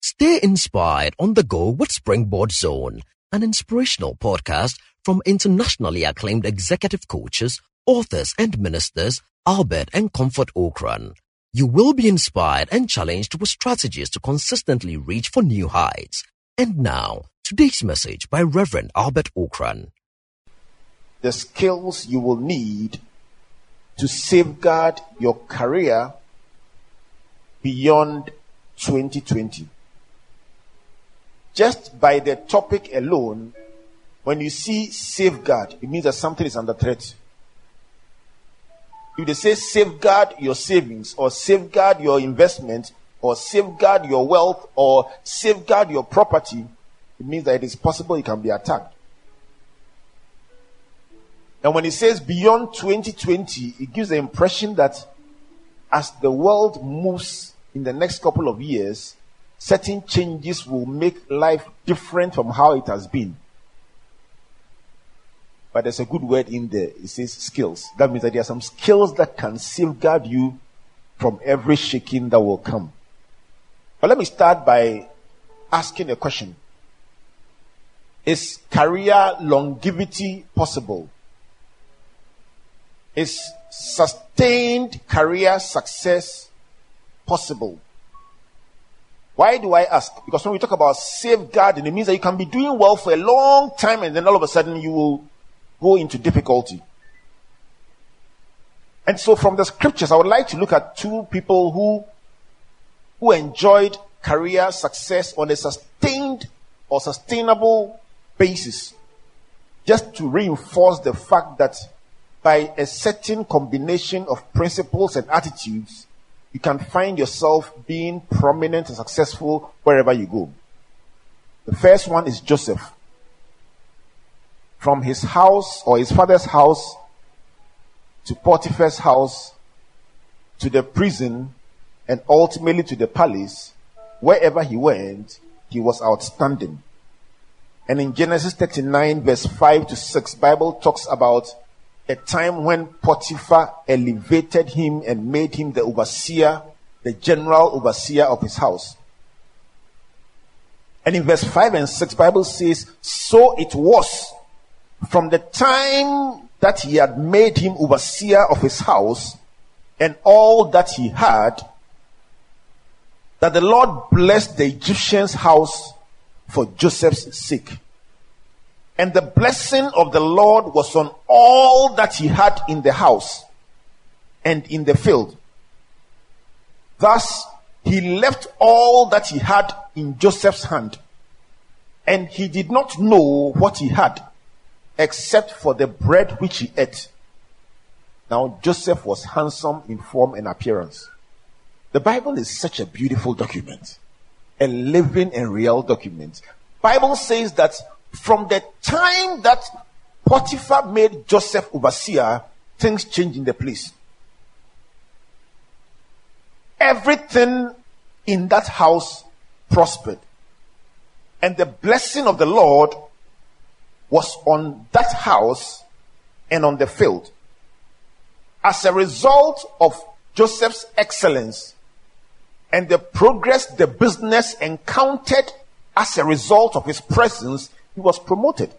Stay inspired on the go with Springboard Zone, an inspirational podcast from internationally acclaimed executive coaches, authors, and ministers Albert and Comfort Ocran. You will be inspired and challenged with strategies to consistently reach for new heights. And now, today's message by Reverend Albert Ocran. The skills you will need to safeguard your career beyond 2020. Just by the topic alone, when you see safeguard, it means that something is under threat. If they say safeguard your savings or safeguard your investment or safeguard your wealth or safeguard your property, it means that it is possible it can be attacked. And when it says beyond 2020, it gives the impression that as the world moves in the next couple of years, certain changes will make life different from how it has been. But there's a good word in there. It says skills. That means that there are some skills that can safeguard you from every shaking that will come. But let me start by asking a question. Is career longevity possible? Is sustained career success possible? Why do I ask? Because when we talk about safeguarding, it means that you can be doing well for a long time and then all of a sudden you will go into difficulty. And so from the scriptures, I would like to look at two people who, who enjoyed career success on a sustained or sustainable basis. Just to reinforce the fact that by a certain combination of principles and attitudes, you can find yourself being prominent and successful wherever you go. The first one is Joseph from his house or his father's house to Potiphar's house to the prison and ultimately to the palace, wherever he went, he was outstanding. And in Genesis 39 verse 5 to 6, Bible talks about a time when Potiphar elevated him and made him the overseer, the general overseer of his house. And in verse 5 and 6, Bible says, So it was from the time that he had made him overseer of his house and all that he had, that the Lord blessed the Egyptian's house for Joseph's sake. And the blessing of the Lord was on all that he had in the house and in the field. Thus, he left all that he had in Joseph's hand, and he did not know what he had except for the bread which he ate. Now, Joseph was handsome in form and appearance. The Bible is such a beautiful document, a living and real document. Bible says that from the time that Potiphar made Joseph overseer, things changed in the place. Everything in that house prospered. And the blessing of the Lord was on that house and on the field. As a result of Joseph's excellence and the progress the business encountered as a result of his presence, he was promoted.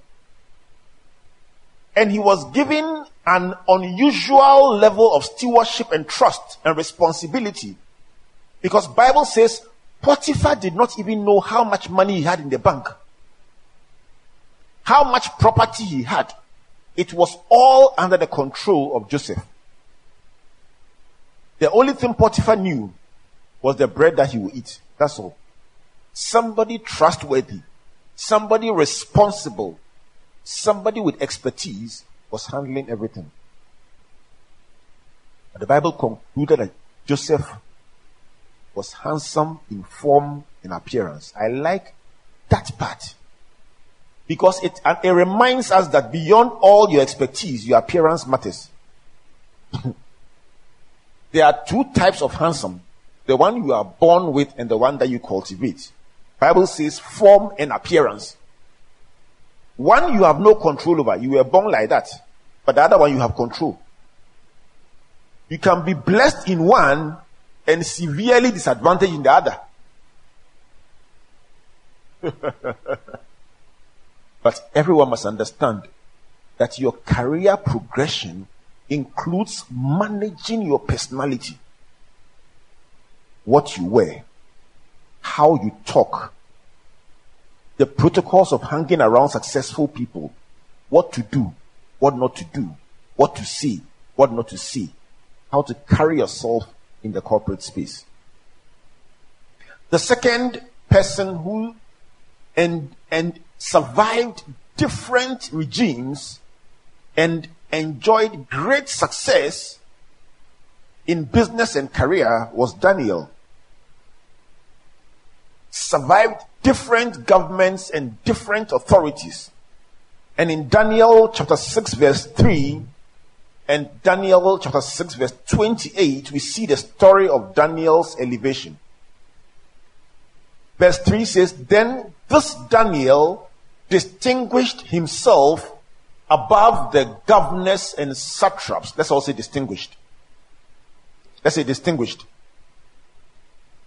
And he was given an unusual level of stewardship and trust and responsibility. Because Bible says Potiphar did not even know how much money he had in the bank how much property he had, it was all under the control of Joseph. The only thing Potiphar knew was the bread that he would eat. That's all. Somebody trustworthy, somebody responsible, somebody with expertise was handling everything. the Bible concluded that Joseph was handsome in form and appearance. I like that part. Because it, and it reminds us that beyond all your expertise, your appearance matters. there are two types of handsome. The one you are born with and the one that you cultivate. Bible says form and appearance. One you have no control over. You were born like that. But the other one you have control. You can be blessed in one and severely disadvantaged in the other. but everyone must understand that your career progression includes managing your personality, what you wear, how you talk, the protocols of hanging around successful people, what to do, what not to do, what to see, what not to see, how to carry yourself in the corporate space. The second person who and and survived different regimes and enjoyed great success in business and career was Daniel. Survived different governments and different authorities. And in Daniel chapter 6 verse 3 and Daniel chapter 6 verse 28, we see the story of Daniel's elevation. Verse 3 says, Then this Daniel distinguished himself above the governors and satraps. Let's all say distinguished. Let's say distinguished.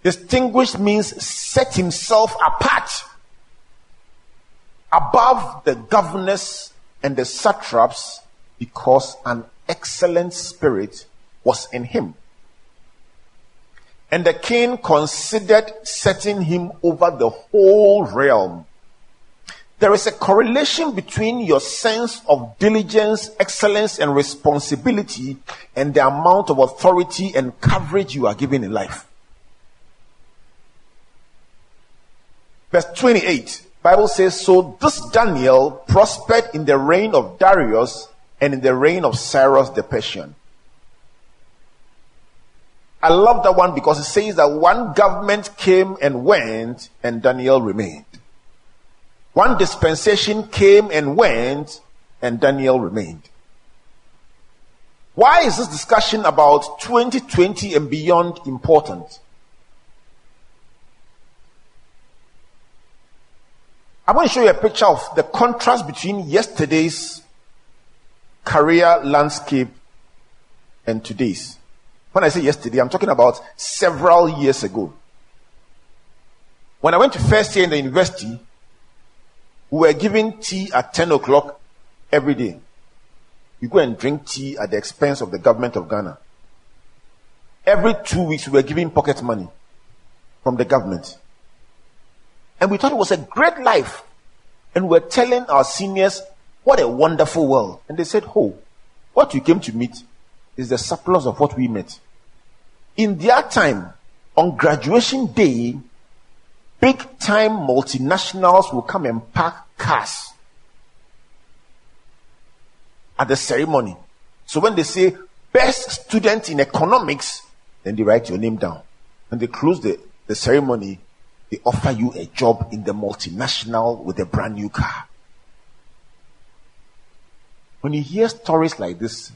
Distinguished means set himself apart above the governors and the satraps because an excellent spirit was in him. And the king considered setting him over the whole realm. There is a correlation between your sense of diligence, excellence, and responsibility and the amount of authority and coverage you are given in life. Verse 28, Bible says, So this Daniel prospered in the reign of Darius and in the reign of Cyrus the Persian. I love that one because it says that one government came and went and Daniel remained. One dispensation came and went and Daniel remained. Why is this discussion about 2020 and beyond important? I want to show you a picture of the contrast between yesterday's career landscape and today's. When I say yesterday, I'm talking about several years ago. When I went to first year in the university, we were given tea at 10 o'clock every day. You go and drink tea at the expense of the government of Ghana. Every two weeks, we were giving pocket money from the government. And we thought it was a great life. And we were telling our seniors, what a wonderful world. And they said, Oh, what you came to meet is the surplus of what we met. In their time, on graduation day, big time multinationals will come and park cars at the ceremony. So when they say best student in economics, then they write your name down. And they close the, the ceremony they offer you a job in the multinational with a brand new car. When you hear stories like this,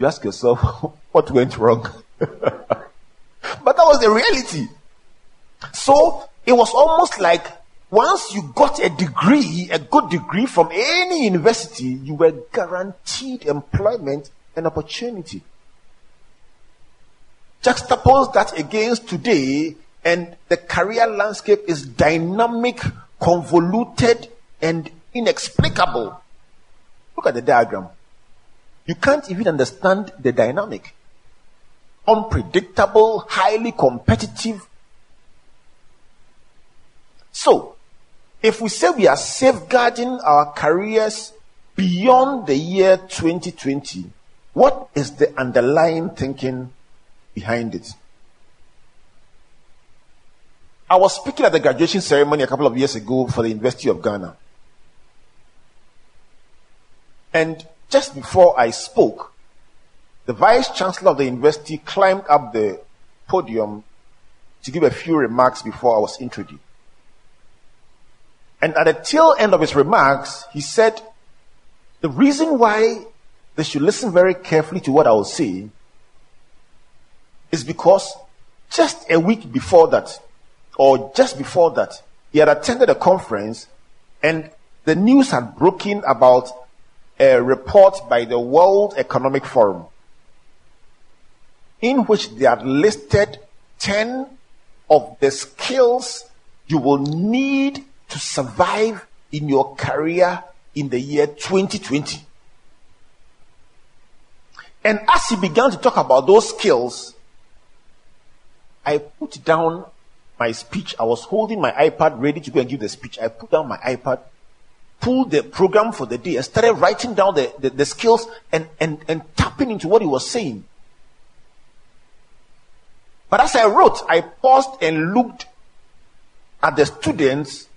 you ask yourself, what went wrong? but that was the reality. So it was almost like once you got a degree, a good degree from any university, you were guaranteed employment and opportunity. Juxtapose that against today, and the career landscape is dynamic, convoluted, and inexplicable. Look at the diagram. You can't even understand the dynamic. Unpredictable, highly competitive. So, if we say we are safeguarding our careers beyond the year 2020, what is the underlying thinking behind it? I was speaking at the graduation ceremony a couple of years ago for the University of Ghana. And just before I spoke, the vice chancellor of the university climbed up the podium to give a few remarks before I was introduced. And at the tail end of his remarks, he said, the reason why they should listen very carefully to what I will say is because just a week before that, or just before that, he had attended a conference and the news had broken about a report by the World Economic Forum in which they had listed 10 of the skills you will need to survive in your career in the year 2020. And as he began to talk about those skills, I put down my speech. I was holding my iPad ready to go and give the speech. I put down my iPad, pulled the program for the day, and started writing down the, the, the skills and, and, and tapping into what he was saying. But as I wrote, I paused and looked at the students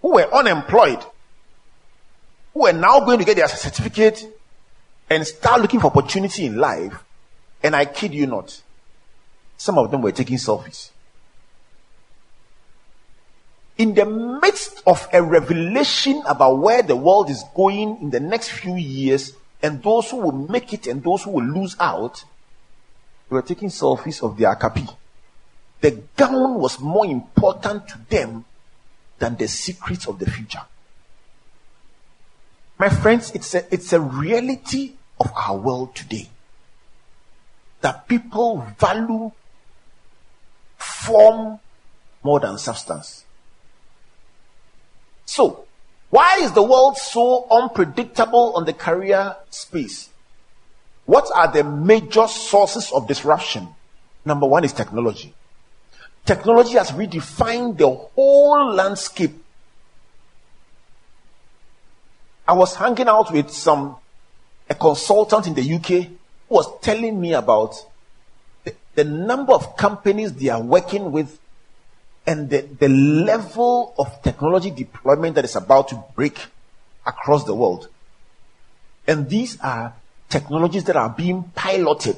who were unemployed, who were now going to get their certificate and start looking for opportunity in life. And I kid you not, some of them were taking selfies. In the midst of a revelation about where the world is going in the next few years, and those who will make it and those who will lose out, they were taking selfies of their akapi. The gown was more important to them than the secrets of the future. My friends, it's a, it's a reality of our world today that people value form more than substance. So, why is the world so unpredictable on the career space? What are the major sources of disruption? Number one is technology. Technology has redefined the whole landscape. I was hanging out with some a consultant in the UK who was telling me about the, the number of companies they are working with and the, the level of technology deployment that is about to break across the world. And these are technologies that are being piloted.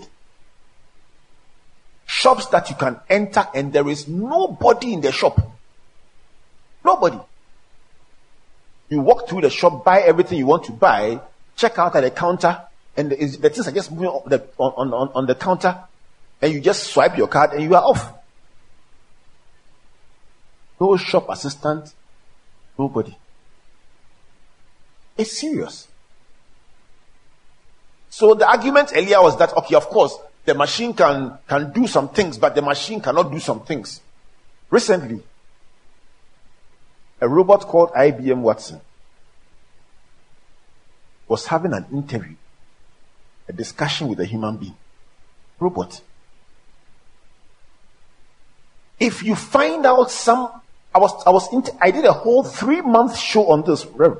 Shops that you can enter and there is nobody in the shop. Nobody. You walk through the shop, buy everything you want to buy, check out at the counter, and the, the things are just moving on on, on, on the counter, and you just swipe your card and you are off. No shop assistant, nobody. It's serious. So the argument earlier was that, okay, of course, the machine can, can do some things, but the machine cannot do some things. Recently, a robot called IBM Watson was having an interview, a discussion with a human being. Robot. If you find out some, I was, I was, inter- I did a whole three month show on this, room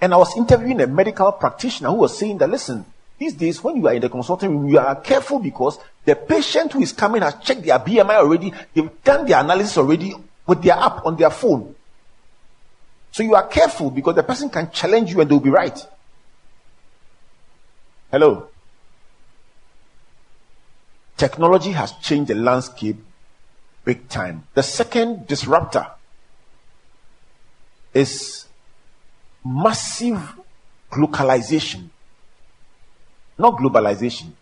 and I was interviewing a medical practitioner who was saying that, listen, these days when you are in the consulting room, you are careful because the patient who is coming has checked their BMI already. They've done their analysis already with their app on their phone. So you are careful because the person can challenge you and they'll be right. Hello. Technology has changed the landscape big time. The second disruptor is massive localization, not globalization,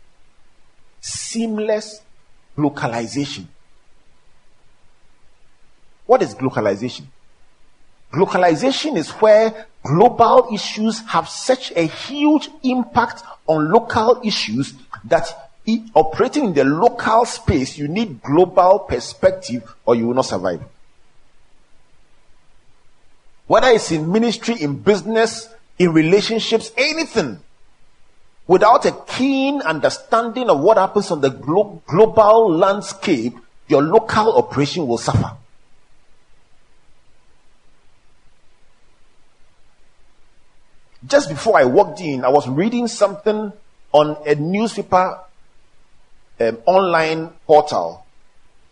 seamless localization. What is globalization? Globalization is where global issues have such a huge impact on local issues that operating in the local space, you need global perspective or you will not survive. Whether it's in ministry, in business, in relationships, anything. Without a keen understanding of what happens on the glo- global landscape, your local operation will suffer. Just before I walked in, I was reading something on a newspaper um, online portal.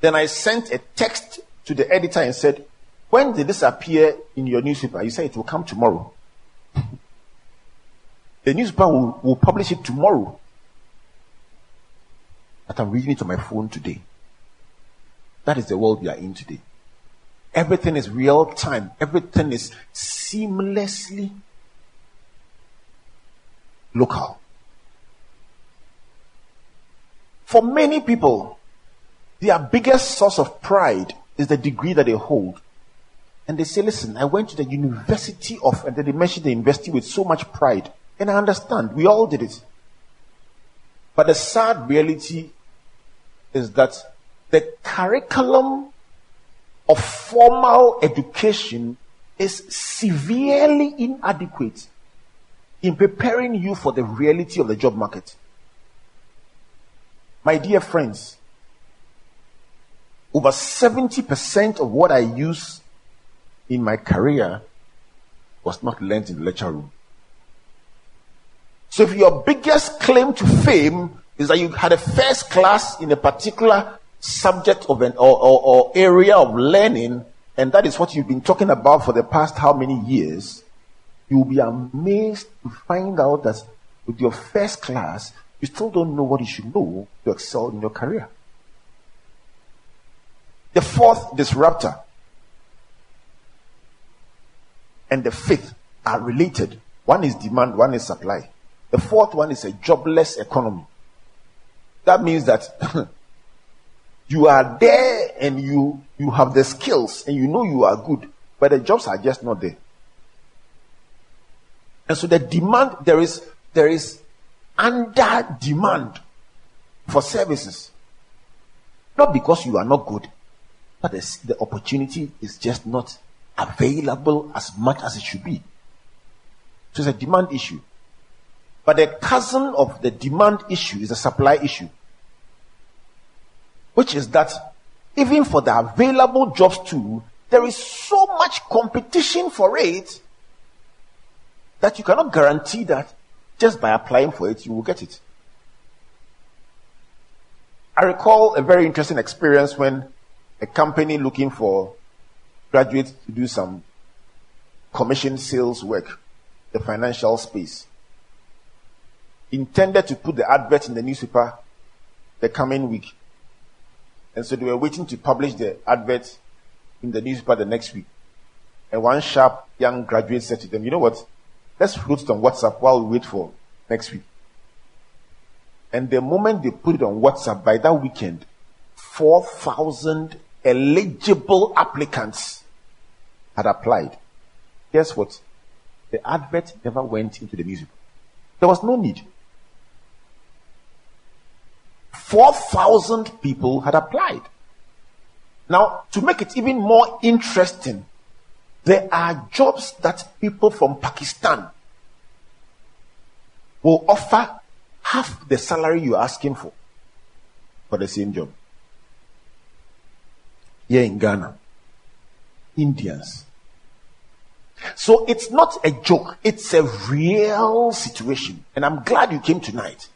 Then I sent a text to the editor and said, when did this appear in your newspaper? You said it will come tomorrow. the newspaper will, will publish it tomorrow. But I'm reading it on my phone today. That is the world we are in today. Everything is real time. Everything is seamlessly local. For many people, their biggest source of pride is the degree that they hold. And they say, listen, I went to the University of, and then they mentioned the university with so much pride. And I understand, we all did it. But the sad reality is that the curriculum of formal education is severely inadequate in preparing you for the reality of the job market. My dear friends, over 70% of what I use in my career was not learned in the lecture room. So if your biggest claim to fame is that you had a first class in a particular subject of an or, or, or area of learning, and that is what you've been talking about for the past how many years, you'll be amazed to find out that with your first class, you still don't know what you should know to excel in your career. The fourth disruptor and the fifth are related. One is demand, one is supply. The fourth one is a jobless economy. That means that you are there and you you have the skills and you know you are good, but the jobs are just not there. And so the demand there is there is under demand for services. Not because you are not good, but the opportunity is just not available as much as it should be. So it's a demand issue. But the cousin of the demand issue is a supply issue. Which is that even for the available jobs too, there is so much competition for it that you cannot guarantee that just by applying for it, you will get it. I recall a very interesting experience when a company looking for graduates to do some commission sales work, the financial space, intended to put the advert in the newspaper the coming week. And so they were waiting to publish the advert in the newspaper the next week. And one sharp young graduate said to them, you know what? Let's put it on WhatsApp while we wait for next week. And the moment they put it on WhatsApp, by that weekend, 4,000 eligible applicants had applied. Guess what? The advert never went into the newspaper. There was no need. 4,000 people had applied. Now, to make it even more interesting, there are jobs that people from Pakistan will offer half the salary you're asking for for the same job here in Ghana. Indians. So it's not a joke, it's a real situation. And I'm glad you came tonight.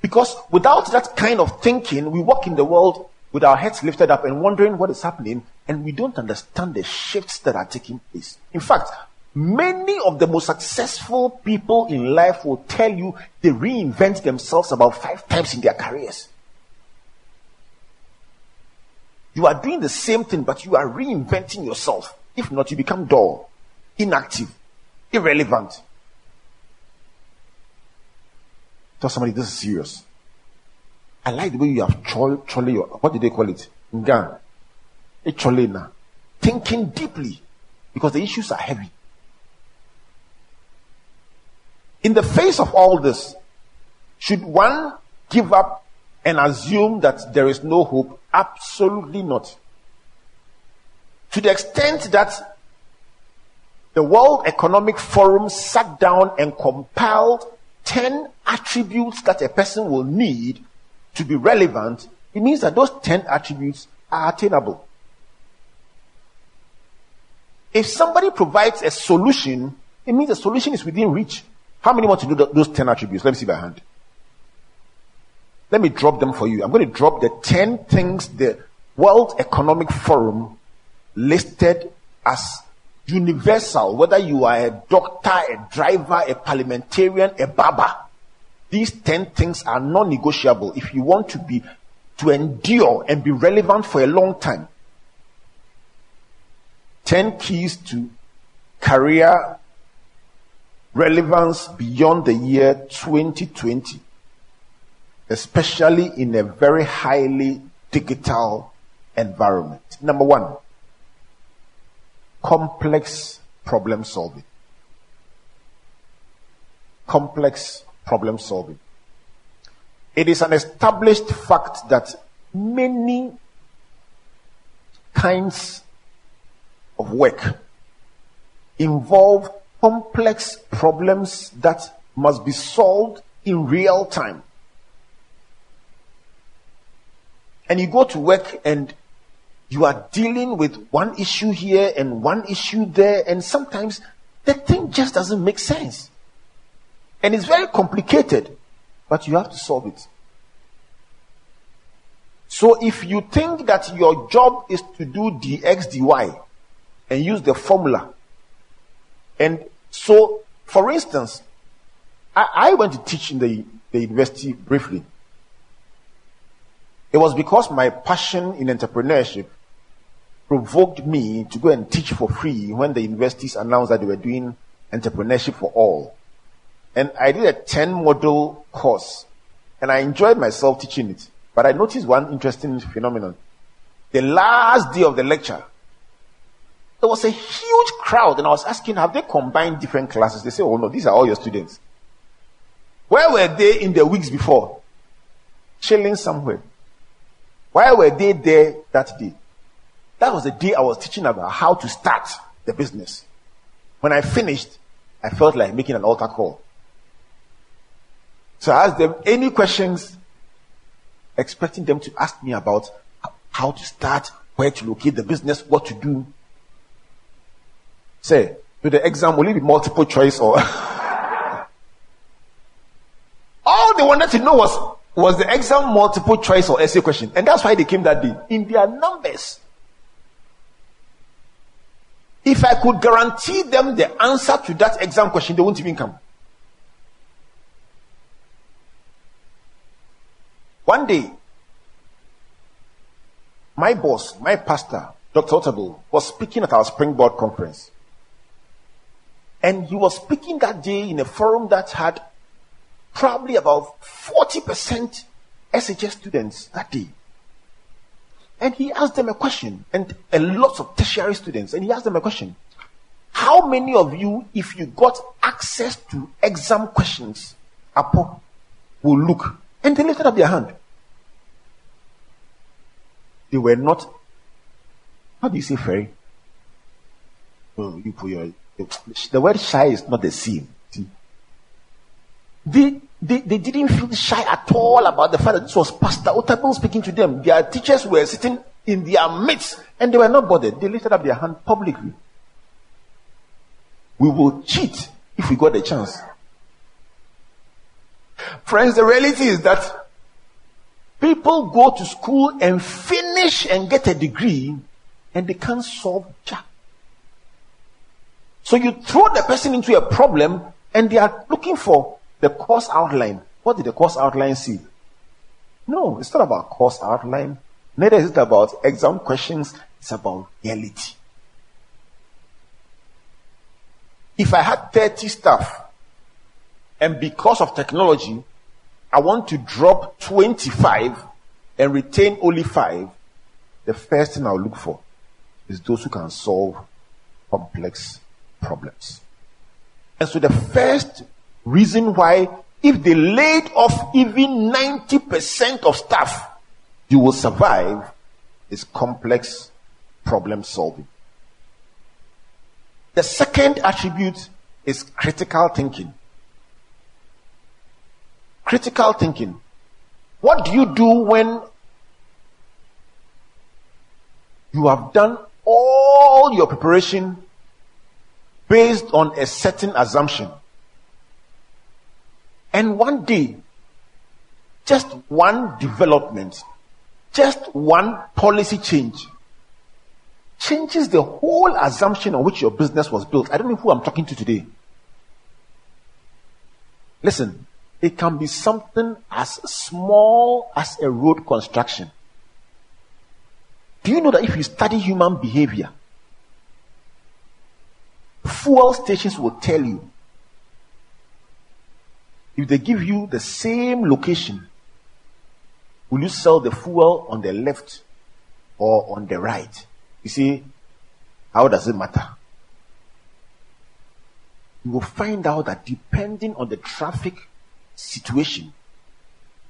Because without that kind of thinking, we walk in the world with our heads lifted up and wondering what is happening, and we don't understand the shifts that are taking place. In fact, many of the most successful people in life will tell you they reinvent themselves about five times in their careers. You are doing the same thing, but you are reinventing yourself. If not, you become dull, inactive, irrelevant. Tell somebody this is serious. I like the way you have chole, chole, what did they call it? Ngan. Cholena. Thinking deeply because the issues are heavy. In the face of all this, should one give up and assume that there is no hope? Absolutely not. To the extent that the World Economic Forum sat down and compiled 10 attributes that a person will need to be relevant, it means that those 10 attributes are attainable. If somebody provides a solution, it means the solution is within reach. How many want to do those 10 attributes? Let me see by hand. Let me drop them for you. I'm going to drop the 10 things the World Economic Forum listed as universal, whether you are a doctor, a driver, a parliamentarian, a barber. These 10 things are non-negotiable if you want to be, to endure and be relevant for a long time. 10 keys to career relevance beyond the year 2020 especially in a very highly digital environment. Number one, complex problem solving. Complex problem solving. It is an established fact that many kinds of work involve complex problems that must be solved in real time. And you go to work and you are dealing with one issue here and one issue there, and sometimes the thing just doesn't make sense. And it's very complicated, but you have to solve it. So if you think that your job is to do dx dy and use the formula, and so for instance, I, I went to teach in the, the university briefly. It was because my passion in entrepreneurship provoked me to go and teach for free when the universities announced that they were doing entrepreneurship for all. And I did a 10 module course and I enjoyed myself teaching it. But I noticed one interesting phenomenon. The last day of the lecture, there was a huge crowd and I was asking, have they combined different classes? They say, oh no, these are all your students. Where were they in the weeks before? Chilling somewhere. Why were they there that day? That was the day I was teaching about how to start the business. When I finished, I felt like making an altar call. So I asked them any questions, expecting them to ask me about how to start, where to locate the business, what to do. Say, do the exam will it be multiple choice or all they wanted to know was was the exam multiple choice or essay question, and that's why they came that day in their numbers. If I could guarantee them the answer to that exam question, they won't even come. One day, my boss, my pastor, Dr. Otabil, was speaking at our Springboard conference. And he was speaking that day in a forum that had probably about 40% SHS students that day. And he asked them a question, and a lot of tertiary students, and he asked them a question. How many of you, if you got access to exam questions, Apo, will look? And they lifted up their hand. They were not, how do you say fairy? Oh, you put your, the word shy is not the same. They, they, they didn't feel shy at all about the fact that this was Pastor Otabil speaking to them. Their teachers were sitting in their midst and they were not bothered. They lifted up their hand publicly. We will cheat if we got the chance. Friends, the reality is that people go to school and finish and get a degree and they can't solve jack. So you throw the person into a problem and they are looking for the course outline. What did the course outline see? No, it's not about course outline. Neither is it about exam questions. It's about reality. If I had 30 staff and because of technology, I want to drop 25 and retain only five, the first thing I'll look for is those who can solve complex problems. And so the first Reason why, if they laid off even 90% of staff, you will survive is complex problem solving. The second attribute is critical thinking. Critical thinking. What do you do when you have done all your preparation based on a certain assumption? And one day, just one development, just one policy change changes the whole assumption on which your business was built. I don't know who I'm talking to today. Listen, it can be something as small as a road construction. Do you know that if you study human behavior, fuel stations will tell you if they give you the same location, will you sell the fuel on the left or on the right? You see, how does it matter? You will find out that depending on the traffic situation,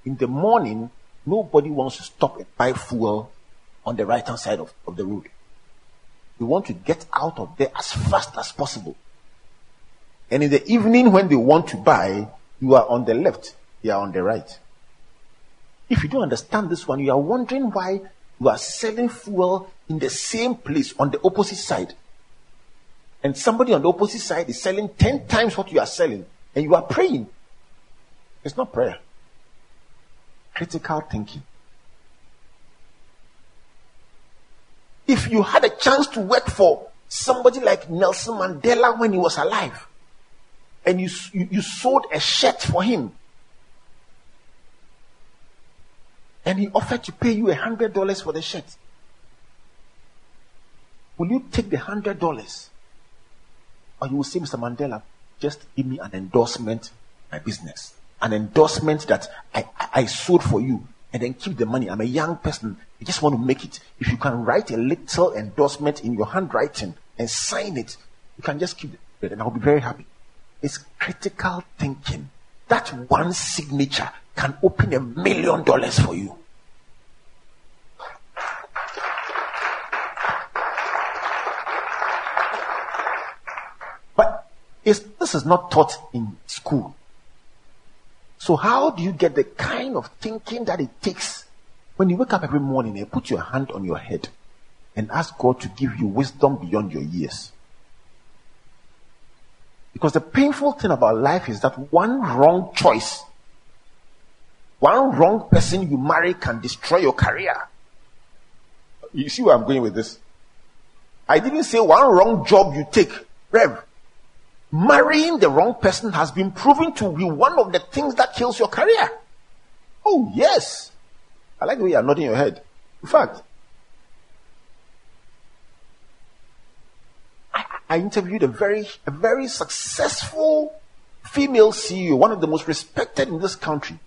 in the morning, nobody wants to stop and buy fuel on the right hand side of, of the road. They want to get out of there as fast as possible. And in the evening, when they want to buy, you are on the left, they are on the right. If you don't understand this one, you are wondering why you are selling fuel in the same place on the opposite side. And somebody on the opposite side is selling 10 times what you are selling, and you are praying. It's not prayer. Critical thinking. If you had a chance to work for somebody like Nelson Mandela when he was alive, and you, you, you sold a shirt for him, and he offered to pay you a hundred dollars for the shirt, will you take the hundred dollars? Or you will say, Mr. Mandela, just give me an endorsement, my business. An endorsement that I, I, I sold for you and then keep the money. I'm a young person. I just want to make it. If you can write a little endorsement in your handwriting and sign it, you can just keep it. And I'll be very happy. It's critical thinking. That one signature can open a million dollars for you. But this is not taught in school. So how do you get the kind of thinking that it takes when you wake up every morning and put your hand on your head and ask God to give you wisdom beyond your years? Because the painful thing about life is that one wrong choice, one wrong person you marry can destroy your career. You see where I'm going with this? I didn't say one wrong job you take, Rev. Marrying the wrong person has been proven to be one of the things that kills your career. Oh, yes. I like the way you're nodding your head. In fact, I, I interviewed a very, a very successful female CEO, one of the most respected in this country.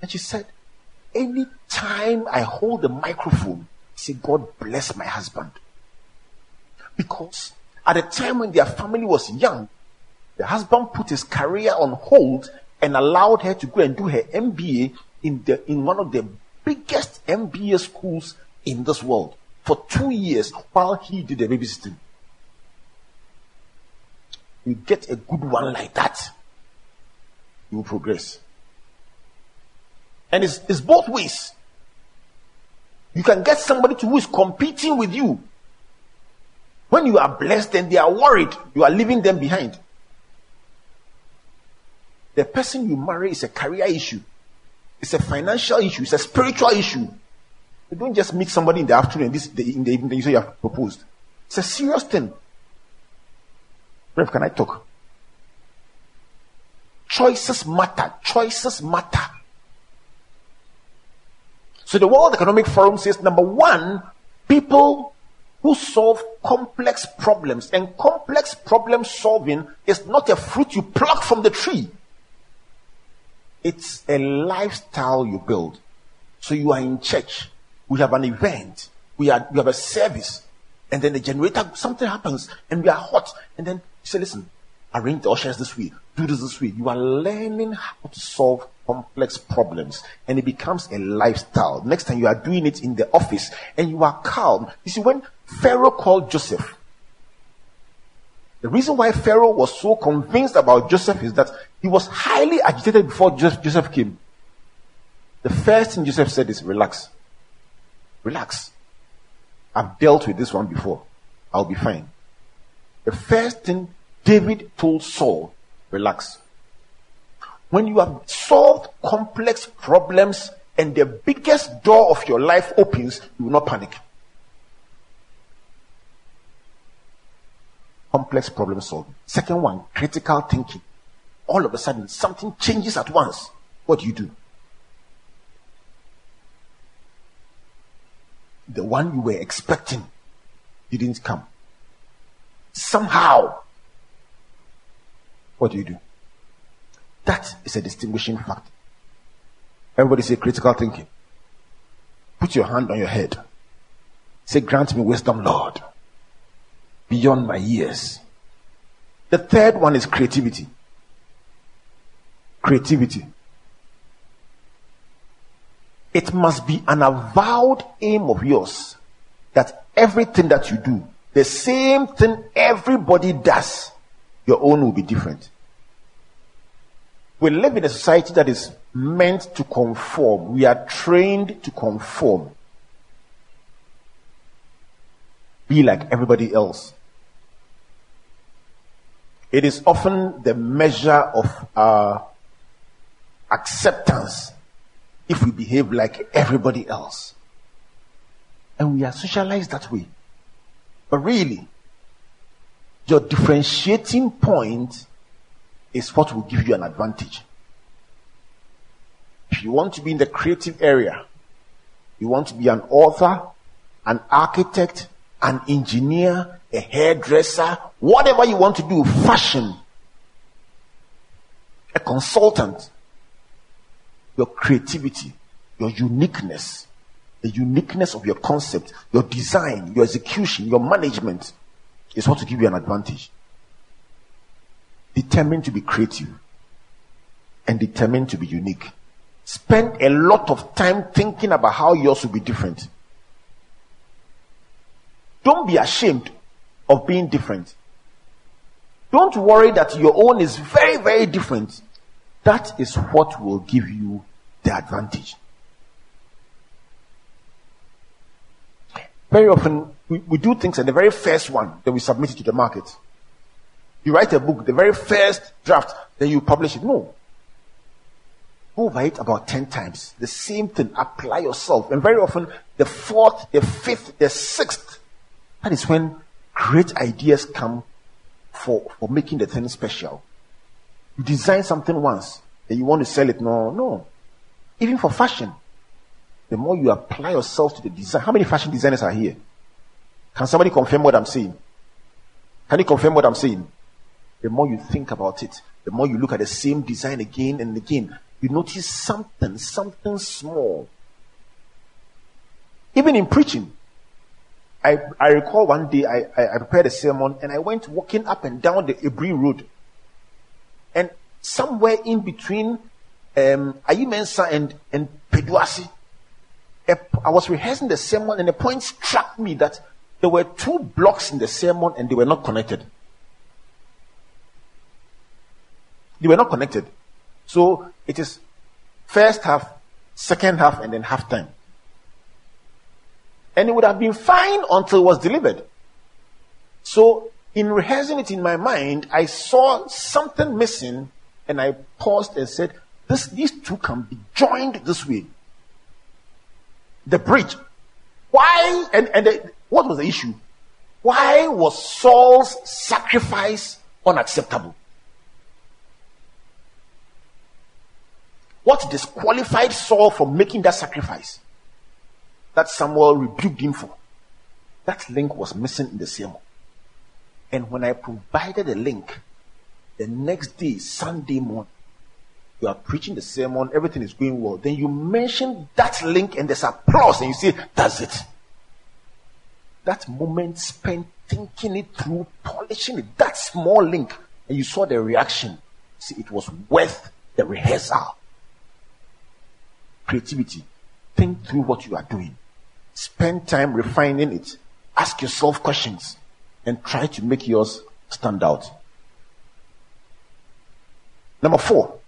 And she said, anytime I hold the microphone, say, God bless my husband. Because at the time when their family was young, the husband put his career on hold and allowed her to go and do her MBA in the in one of the biggest MBA schools in this world for two years while he did the babysitting. You get a good one like that, you progress. And it's, it's both ways. You can get somebody to who is competing with you. When you are blessed and they are worried, you are leaving them behind. The person you marry is a career issue, it's a financial issue, it's a spiritual issue. You don't just meet somebody in the afternoon, this in the evening, you say you have proposed. It's a serious thing. Rev, can I talk? Choices matter. Choices matter. So the World Economic Forum says number one, people who solve complex problems. And complex problem solving is not a fruit you pluck from the tree. It's a lifestyle you build. So you are in church. We have an event. We, are, we have a service. And then the generator, something happens and we are hot. And then you say, listen, arrange the ushers this way. Do this this way. You are learning how to solve complex problems and it becomes a lifestyle. Next time you are doing it in the office and you are calm. You see, when Pharaoh called Joseph, the reason why Pharaoh was so convinced about Joseph is that he was highly agitated before Joseph came. The first thing Joseph said is, Relax. Relax. I've dealt with this one before. I'll be fine. The first thing David told Saul, Relax. When you have solved complex problems and the biggest door of your life opens, you will not panic. complex problem solving. Second one, critical thinking. All of a sudden, something changes at once. What do you do? The one you were expecting didn't come. Somehow, what do you do? That is a distinguishing fact. Everybody say critical thinking. Put your hand on your head. Say, grant me wisdom, Lord beyond my years. The third one is creativity. Creativity. It must be an avowed aim of yours that everything that you do, the same thing everybody does, your own will be different. We live in a society that is meant to conform. We are trained to conform. Be like everybody else. It is often the measure of our acceptance if we behave like everybody else. And we are socialized that way. But really, your differentiating point is what will give you an advantage. If you want to be in the creative area, you want to be an author, an architect, an engineer, a hairdresser, whatever you want to do, fashion, a consultant, your creativity, your uniqueness, the uniqueness of your concept, your design, your execution, your management is what to give you an advantage. Determined to be creative and determined to be unique. Spend a lot of time thinking about how yours will be different. Don't be ashamed of being different. Don't worry that your own is very, very different. That is what will give you the advantage. Very often, we, we do things and the very first one, that we submit it to the market. You write a book, the very first draft, then you publish it. No. Go over it about 10 times. The same thing. Apply yourself. And very often, the fourth, the fifth, the sixth, that is when great ideas come for, for making the thing special. You design something once, and you want to sell it. No, no. Even for fashion, the more you apply yourself to the design. How many fashion designers are here? Can somebody confirm what I'm saying? Can you confirm what I'm saying? The more you think about it, the more you look at the same design again and again, you notice something, something small. Even in preaching, I, I recall one day I, I, prepared a sermon and I went walking up and down the Aburi Road. And somewhere in between um, Ayimensa and, and Peduasi, I was rehearsing the sermon and a point struck me that there were two blocks in the sermon and they were not connected. They were not connected. So it is first half, second half, and then half time. And it would have been fine until it was delivered. So in rehearsing it in my mind, I saw something missing and I paused and said, this, these two can be joined this way. The bridge. Why? And, and the, what was the issue? Why was Saul's sacrifice unacceptable? What disqualified Saul from making that sacrifice? That Samuel rebuked him for. That link was missing in the sermon. And when I provided a link, the next day, Sunday morning, you are preaching the sermon, everything is going well. Then you mention that link and there's applause and you say, that's it. That moment spent thinking it through, polishing it, that small link, and you saw the reaction. See, it was worth the rehearsal. Creativity. Think through what you are doing. Spend time refining it. Ask yourself questions and try to make yours stand out. Number four,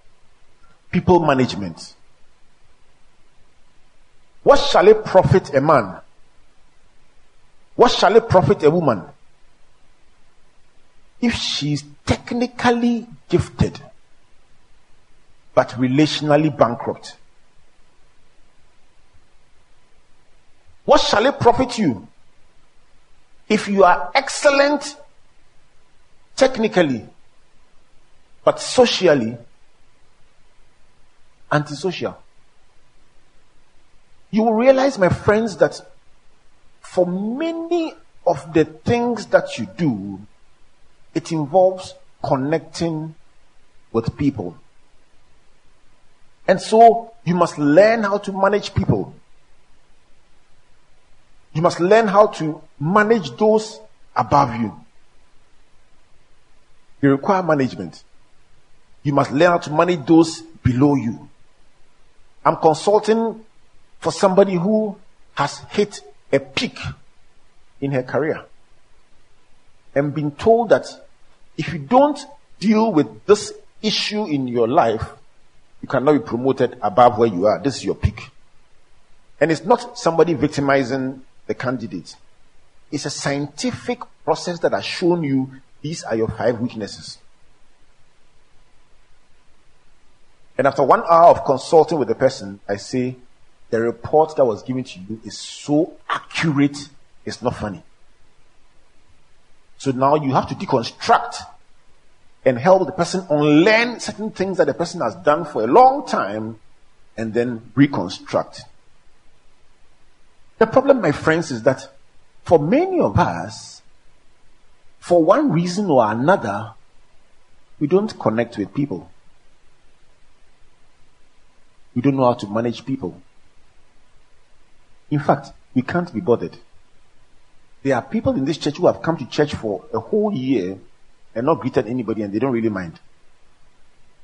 people management. What shall it profit a man? What shall it profit a woman if she is technically gifted but relationally bankrupt? What shall it profit you if you are excellent technically but socially antisocial. You will realize, my friends, that for many of the things that you do, it involves connecting with people. And so you must learn how to manage people. You must learn how to manage those above you. You require management. You must learn how to manage those below you. I'm consulting for somebody who has hit a peak in her career. and been told that if you don't deal with this issue in your life, you cannot be promoted above where you are. This is your peak. And it's not somebody victimizing the candidate. It's a scientific process that has shown you these are your five weaknesses. And after one hour of consulting with the person, I say, the report that was given to you is so accurate, it's not funny. So now you have to deconstruct and help the person unlearn certain things that the person has done for a long time and then reconstruct. The problem, my friends, is that for many of us, for one reason or another, we don't connect with people. We don't know how to manage people. In fact, we can't be bothered. There are people in this church who have come to church for a whole year and not greeted anybody and they don't really mind.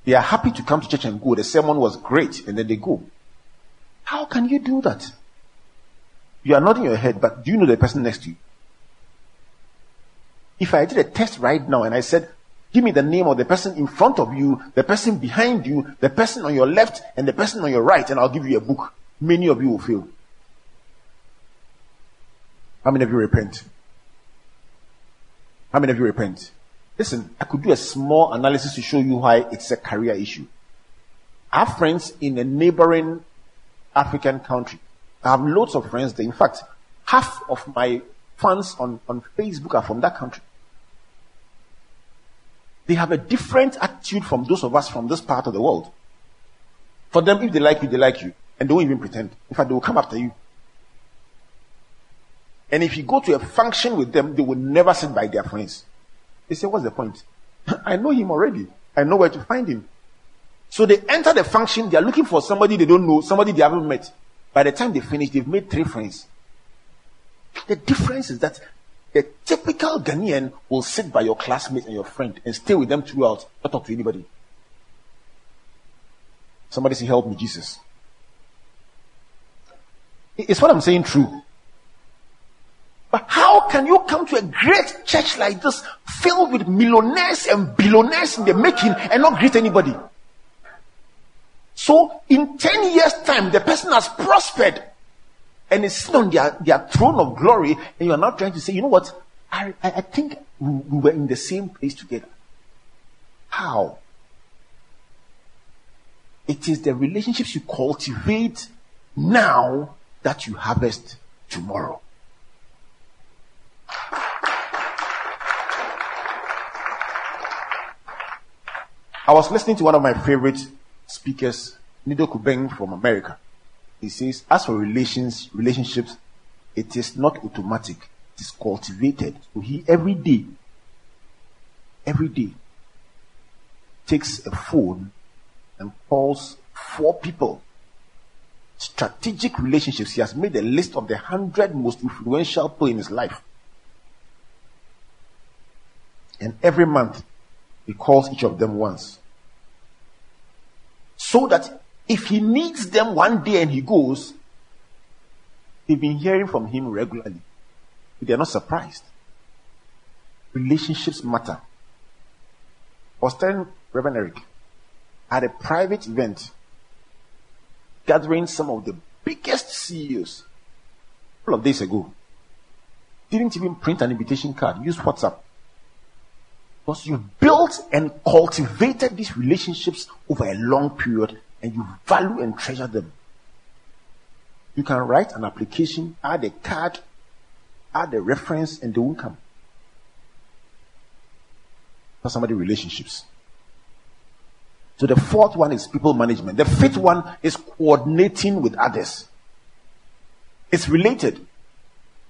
They are happy to come to church and go. The sermon was great and then they go. How can you do that? You are nodding your head, but do you know the person next to you? If I did a test right now and I said, give me the name of the person in front of you, the person behind you, the person on your left, and the person on your right, and I'll give you a book, many of you will fail. How many of you repent? How many of you repent? Listen, I could do a small analysis to show you why it's a career issue. Have friends in a neighboring African country. I have loads of friends there. In fact, half of my fans on, on Facebook are from that country. They have a different attitude from those of us from this part of the world. For them, if they like you, they like you. And they won't even pretend. In fact, they will come after you. And if you go to a function with them, they will never sit by their friends. They say, What's the point? I know him already. I know where to find him. So they enter the function, they are looking for somebody they don't know, somebody they haven't met. By the time they finish, they've made three friends. The difference is that a typical Ghanaian will sit by your classmate and your friend and stay with them throughout, not talk to anybody. Somebody say, Help me, Jesus. Is what I'm saying true? But how can you come to a great church like this, filled with millionaires and billionaires in the making, and not greet anybody? So, in 10 years' time, the person has prospered and is sitting on their, their throne of glory, and you are not trying to say, you know what? I, I, I think we, we were in the same place together. How? It is the relationships you cultivate now that you harvest tomorrow. I was listening to one of my favorite speakers, Nido Qubein from America. He says, as for relations, relationships, it is not automatic. It is cultivated. So he every day, every day, takes a phone and calls four people. Strategic relationships. He has made a list of the hundred most influential people in his life. And every month, he calls each of them once. So that if he needs them one day and he goes, they've been hearing from him regularly. They're not surprised. Relationships matter. I was telling Reverend Eric at a private event gathering some of the biggest CEOs a couple of days ago. Didn't even print an invitation card, use WhatsApp. Because you built and cultivated these relationships over a long period and you value and treasure them. You can write an application, add a card, add a reference, and they won't come. For somebody relationships. So the fourth one is people management. The fifth one is coordinating with others. It's related.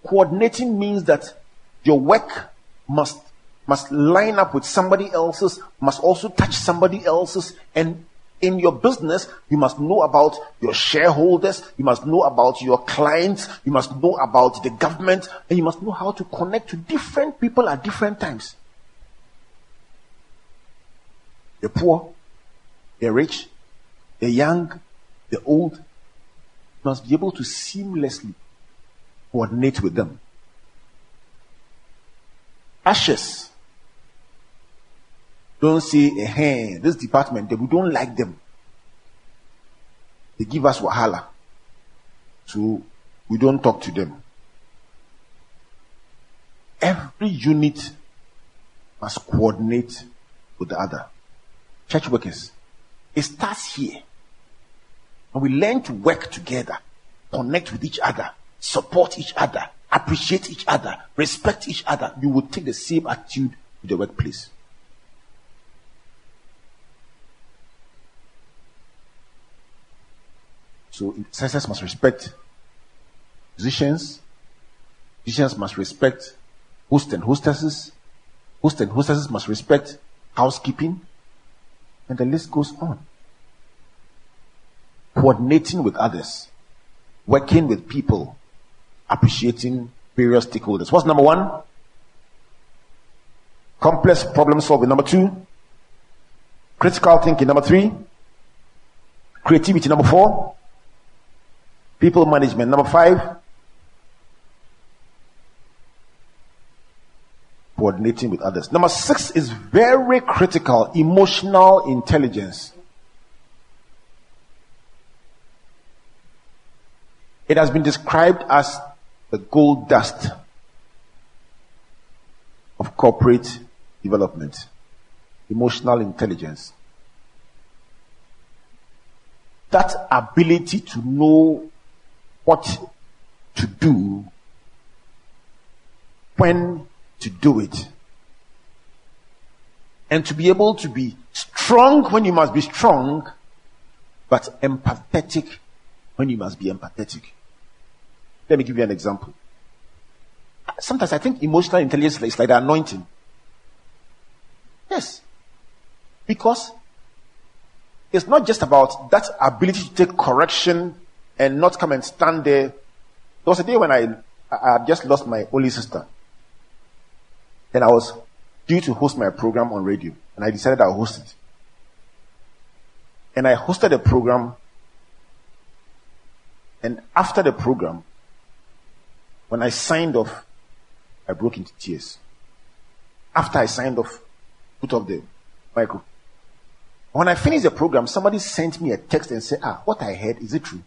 Coordinating means that your work must must line up with somebody else's, must also touch somebody else's, and in your business, you must know about your shareholders, you must know about your clients, you must know about the government, and you must know how to connect to different people at different times. The poor, the rich, the young, the old, must be able to seamlessly coordinate with them. Ashes. Don't say, hey, this department, we don't like them. They give us wahala. So we don't talk to them. Every unit must coordinate with the other. Church workers, it starts here. And we learn to work together, connect with each other, support each other, appreciate each other, respect each other. You will take the same attitude to the workplace. So intercessors must respect musicians. Musicians must respect hosts and hostesses. Hosts and hostesses must respect housekeeping. And the list goes on. Coordinating with others. Working with people. Appreciating various stakeholders. What's number one? Complex problem solving. Number two. Critical thinking. Number three. Creativity. Number four. People management. Number five, coordinating with others. Number six is very critical emotional intelligence. It has been described as the gold dust of corporate development. Emotional intelligence. That ability to know what to do, when to do it, and to be able to be strong when you must be strong, but empathetic when you must be empathetic. Let me give you an example. Sometimes I think emotional intelligence is like the anointing. Yes. Because it's not just about that ability to take correction and not come and stand there. There was a day when I, I had just lost my only sister. And I was due to host my program on radio. And I decided I'll host it. And I hosted a program. And after the program, when I signed off, I broke into tears. After I signed off, put off the micro. When I finished the program, somebody sent me a text and said, Ah, what I heard, is it true?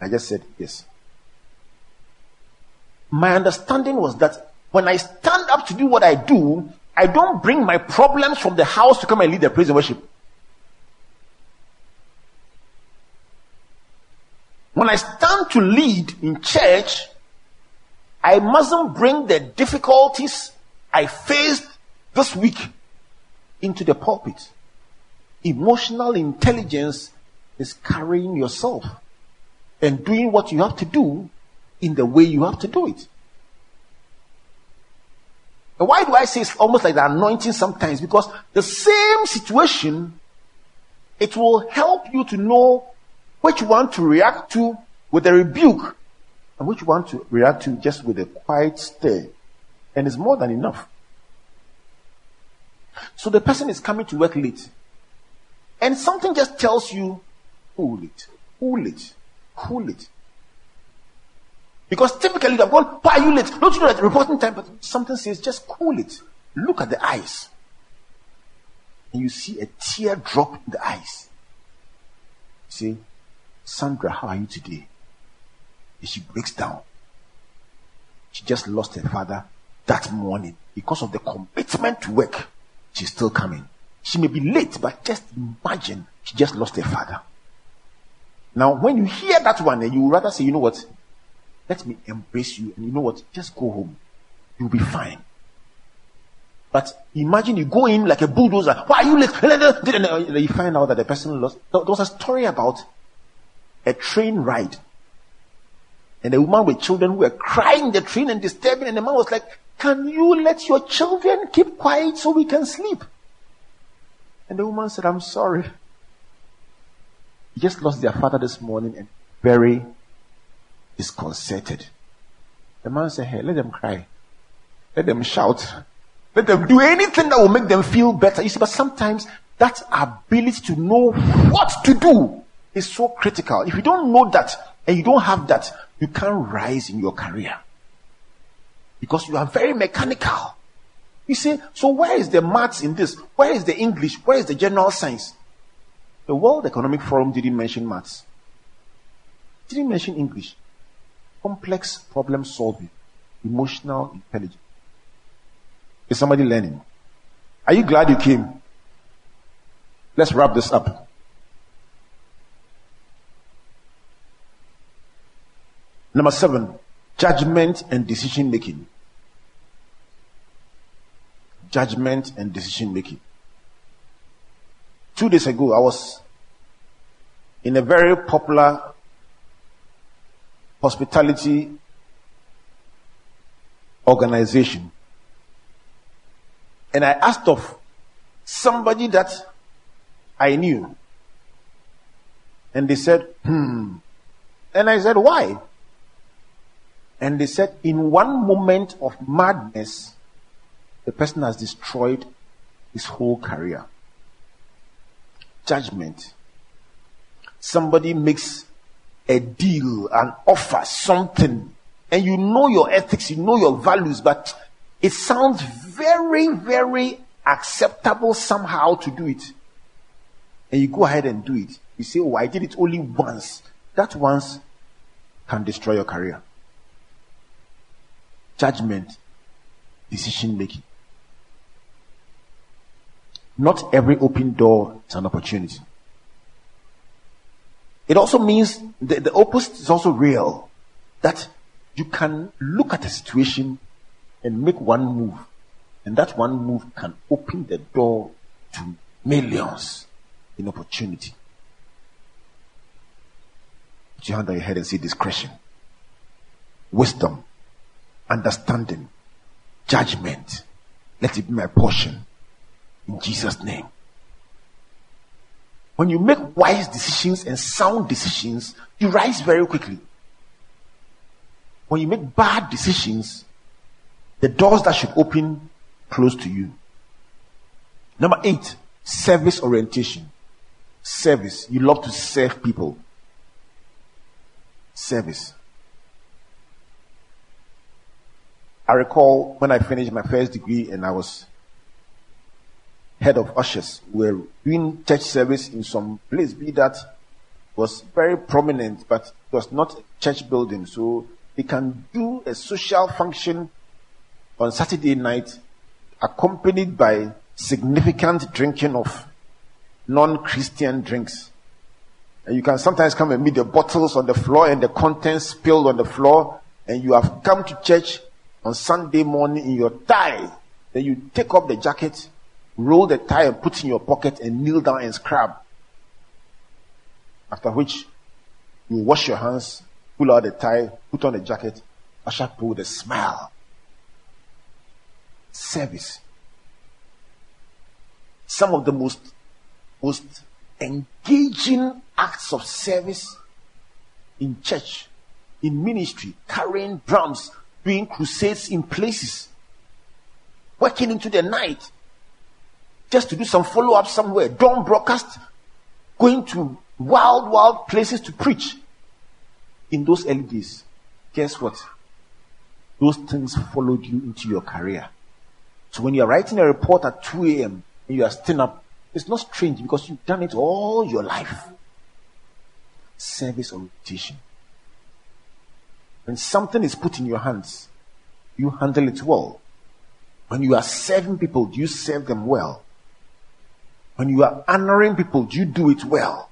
I just said yes. My understanding was that when I stand up to do what I do, I don't bring my problems from the house to come and lead the praise and worship. When I stand to lead in church, I mustn't bring the difficulties I faced this week into the pulpit. Emotional intelligence is carrying yourself and doing what you have to do in the way you have to do it. And why do I say it's almost like the anointing sometimes? Because the same situation, it will help you to know which one to react to with a rebuke and which one to react to just with a quiet stare. And it's more than enough. So the person is coming to work late. And something just tells you, hold it, hold it. Cool it. Because typically you have gone, why are you late? Don't you know that reporting time? But something says, just cool it. Look at the eyes. And you see a tear drop in the eyes. See, Sandra, how are you today? And she breaks down. She just lost her father that morning because of the commitment to work. She's still coming. She may be late, but just imagine she just lost her father. Now, when you hear that one, eh, you would rather say, you know what? Let me embrace you. And you know what? Just go home. You'll be fine. But imagine you go in like a bulldozer. Why are you late? And You find out that the person lost. There was a story about a train ride. And a woman with children who were crying in the train and disturbing. And the man was like, Can you let your children keep quiet so we can sleep? And the woman said, I'm sorry. Just lost their father this morning and very disconcerted. The man said, Hey, let them cry. Let them shout. Let them do anything that will make them feel better. You see, but sometimes that ability to know what to do is so critical. If you don't know that and you don't have that, you can't rise in your career. Because you are very mechanical. You see, so where is the maths in this? Where is the English? Where is the general science? The World Economic Forum didn't mention maths. Didn't mention English. Complex problem solving. Emotional intelligence. Is somebody learning? Are you glad you came? Let's wrap this up. Number seven, judgment and decision making. Judgment and decision making. Two days ago, I was in a very popular hospitality organization. And I asked of somebody that I knew. And they said, hmm. And I said, why? And they said, in one moment of madness, the person has destroyed his whole career. Judgment. Somebody makes a deal, an offer, something, and you know your ethics, you know your values, but it sounds very, very acceptable somehow to do it. And you go ahead and do it. You say, Oh, I did it only once. That once can destroy your career. Judgment, decision making. Not every open door is an opportunity. It also means the, the opposite is also real. That you can look at a situation and make one move, and that one move can open the door to millions in opportunity. Put your hand on your head and say discretion, wisdom, understanding, judgment. Let it be my portion in Jesus' name. When you make wise decisions and sound decisions, you rise very quickly. When you make bad decisions, the doors that should open close to you. Number eight, service orientation. Service. You love to serve people. Service. I recall when I finished my first degree and I was head of ushers. Were doing church service in some place, be that was very prominent, but it was not a church building. So they can do a social function on Saturday night accompanied by significant drinking of non-Christian drinks. And you can sometimes come and meet the bottles on the floor and the contents spilled on the floor and you have come to church on Sunday morning in your tie. Then you take off the jacket roll the tie and put in your pocket and kneel down and scrub. After which, you wash your hands, pull out the tie, put on the jacket, usher pull the smile. Service. Some of the most, most engaging acts of service in church, in ministry, carrying drums, doing crusades in places, working into the night, just to do some follow up somewhere, don't broadcast, going to wild, wild places to preach. In those early days, guess what? Those things followed you into your career. So when you are writing a report at 2 a.m. and you are still up, it's not strange because you've done it all your life. Service orientation. When something is put in your hands, you handle it well. When you are serving people, do you serve them well? When you are honoring people, do you do it well?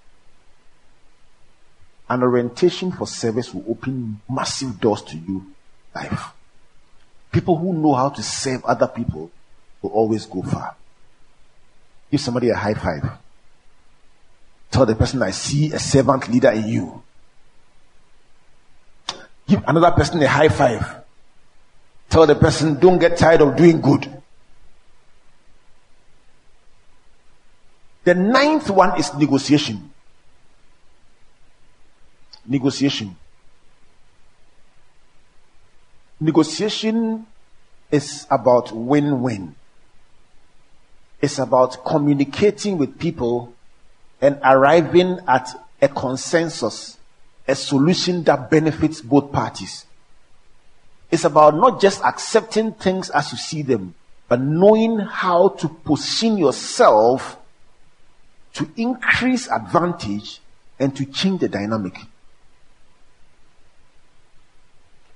An orientation for service will open massive doors to you life. People who know how to serve other people will always go far. Give somebody a high five. Tell the person, I see a servant leader in you. Give another person a high five. Tell the person, don't get tired of doing good. The ninth one is negotiation. Negotiation. Negotiation is about win win. It's about communicating with people and arriving at a consensus, a solution that benefits both parties. It's about not just accepting things as you see them, but knowing how to position yourself to increase advantage and to change the dynamic.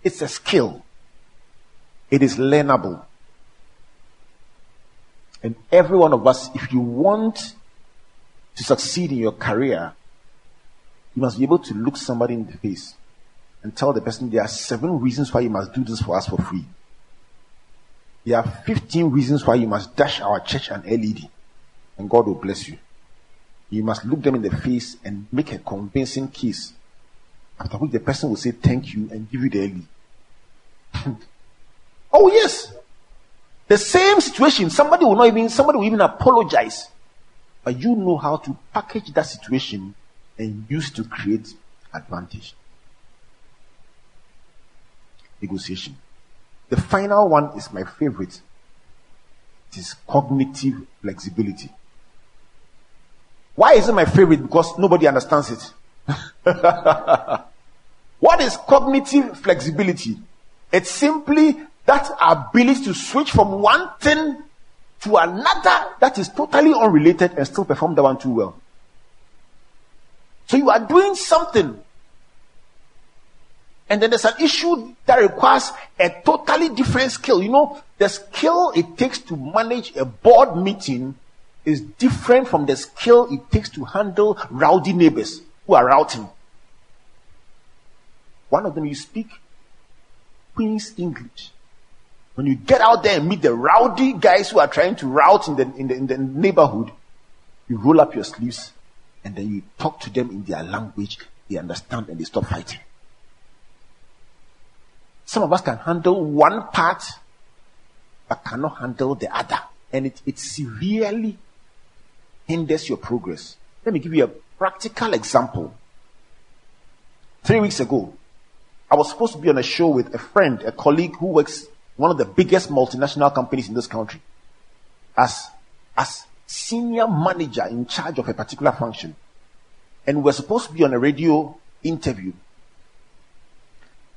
It's a skill. It is learnable. And every one of us, if you want to succeed in your career, you must be able to look somebody in the face and tell the person there are seven reasons why you must do this for us for free. There are 15 reasons why you must dash our church an LED and God will bless you. You must look them in the face and make a convincing case. After which the person will say thank you and give you the LED. oh yes. The same situation. Somebody will not even, somebody will even apologize. But you know how to package that situation and use to create advantage. Negotiation. The final one is my favorite. It is cognitive flexibility. Why is it my favorite? Because nobody understands it. what is cognitive flexibility? It's simply that ability to switch from one thing to another that is totally unrelated and still perform the one too well. So you are doing something. And then there's an issue that requires a totally different skill. You know, the skill it takes to manage a board meeting is different from the skill it takes to handle rowdy neighbors who are routing. One of them you speak Queen's English. When you get out there and meet the rowdy guys who are trying to rout in the, in the, in the neighborhood, you roll up your sleeves and then you talk to them in their language, they understand and they stop fighting. Some of us can handle one part, but cannot handle the other. And it, it severely hinders your progress. Let me give you a practical example. Three weeks ago, I was supposed to be on a show with a friend, a colleague who works one of the biggest multinational companies in this country as, as senior manager in charge of a particular function. And we're supposed to be on a radio interview.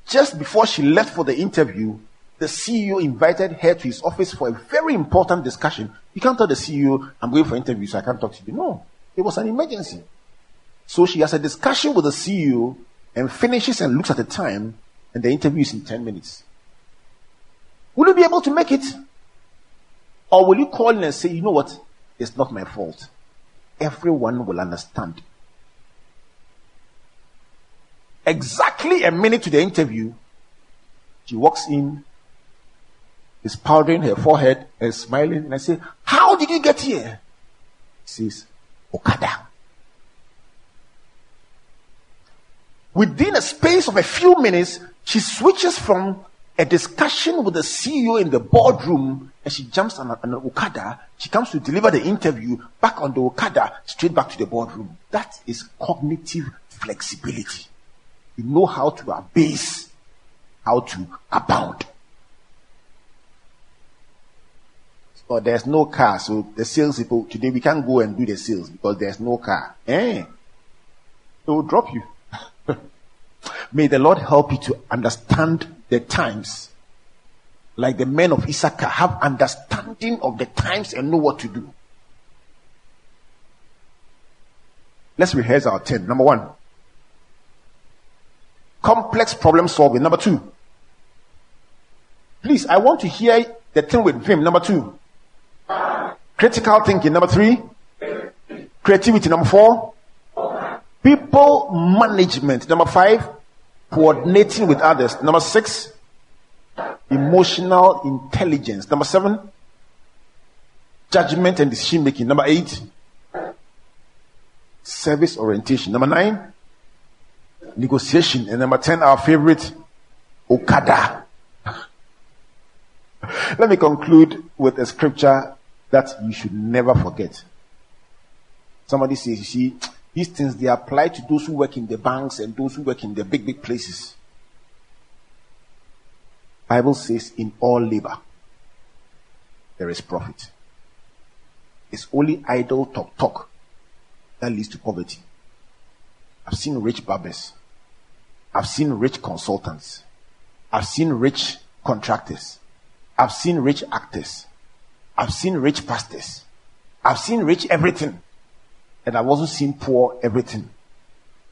Just before she left for the interview, the CEO invited her to his office for a very important discussion. You can't tell the CEO, I'm going for interview, so I can't talk to you. No, it was an emergency. So she has a discussion with the CEO and finishes and looks at the time, and the interview is in 10 minutes. Will you be able to make it? Or will you call in and say, you know what? It's not my fault. Everyone will understand. Exactly a minute to the interview, she walks in, is powdering her forehead and smiling, and I say, How did you get here? She says, Okada. Within a space of a few minutes, she switches from a discussion with the CEO in the boardroom and she jumps on, an Okada. She comes to deliver the interview back on the Okada, straight back to the boardroom. That is cognitive flexibility. You know how to abase, how to abound. So there's no car, so the sales people today we can't go and do the sales because there's no car. Eh? It will drop you. May the Lord help you to understand the times. Like the men of Issachar have understanding of the times and know what to do. Let's rehearse our 10. Number one, complex problem solving. Number two, please, I want to hear the thing with vim. Number two, critical thinking. Number three, creativity. Number four, people management. Number five, coordinating with others. Number six, emotional intelligence. Number seven, judgment and decision making. Number eight, service orientation. Number nine, negotiation. And number 10, our favorite, Okada. Let me conclude with a scripture that you should never forget. Somebody says, you see, these things they apply to those who work in the banks and those who work in the big, big places. Bible says in all labor there is profit. It's only idle talk talk that leads to poverty. I've seen rich barbers. I've seen rich consultants. I've seen rich contractors. I've seen rich actors. I've seen rich pastors. I've seen rich everything. And I've also seen poor everything.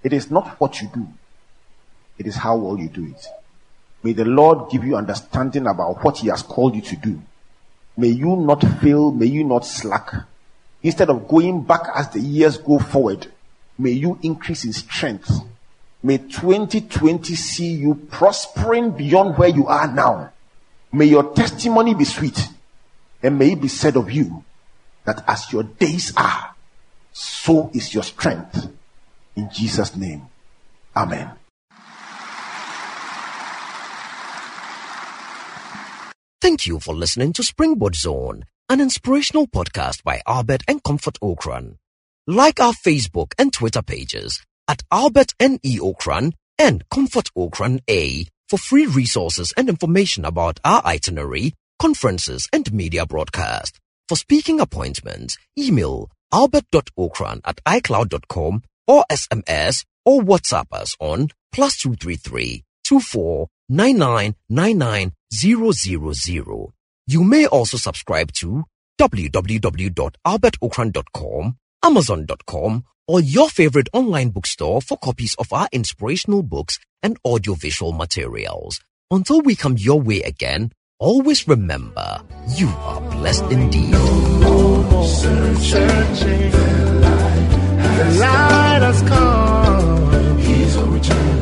It is not what you do. It is how well you do it. May the Lord give you understanding about what He has called you to do. May you not fail. May you not slack. Instead of going back as the years go forward, may you increase in strength. May 2020 see you prospering beyond where you are now. May your testimony be sweet and may it be said of you that as your days are, so is your strength. In Jesus' name. Amen. Thank you for listening to Springboard Zone, an inspirational podcast by Albert and Comfort Ocran. Like our Facebook and Twitter pages at Albert N.E. Ocran and Comfort Ocran A for free resources and information about our itinerary, conferences, and media broadcast. For speaking appointments, email albert.ocran at icloud.com or SMS or WhatsApp us on plus 233 24 You may also subscribe to www.albertocran.com, amazon.com, or your favorite online bookstore for copies of our inspirational books and audiovisual materials. Until we come your way again, always remember you are blessed indeed. The light has come. He's.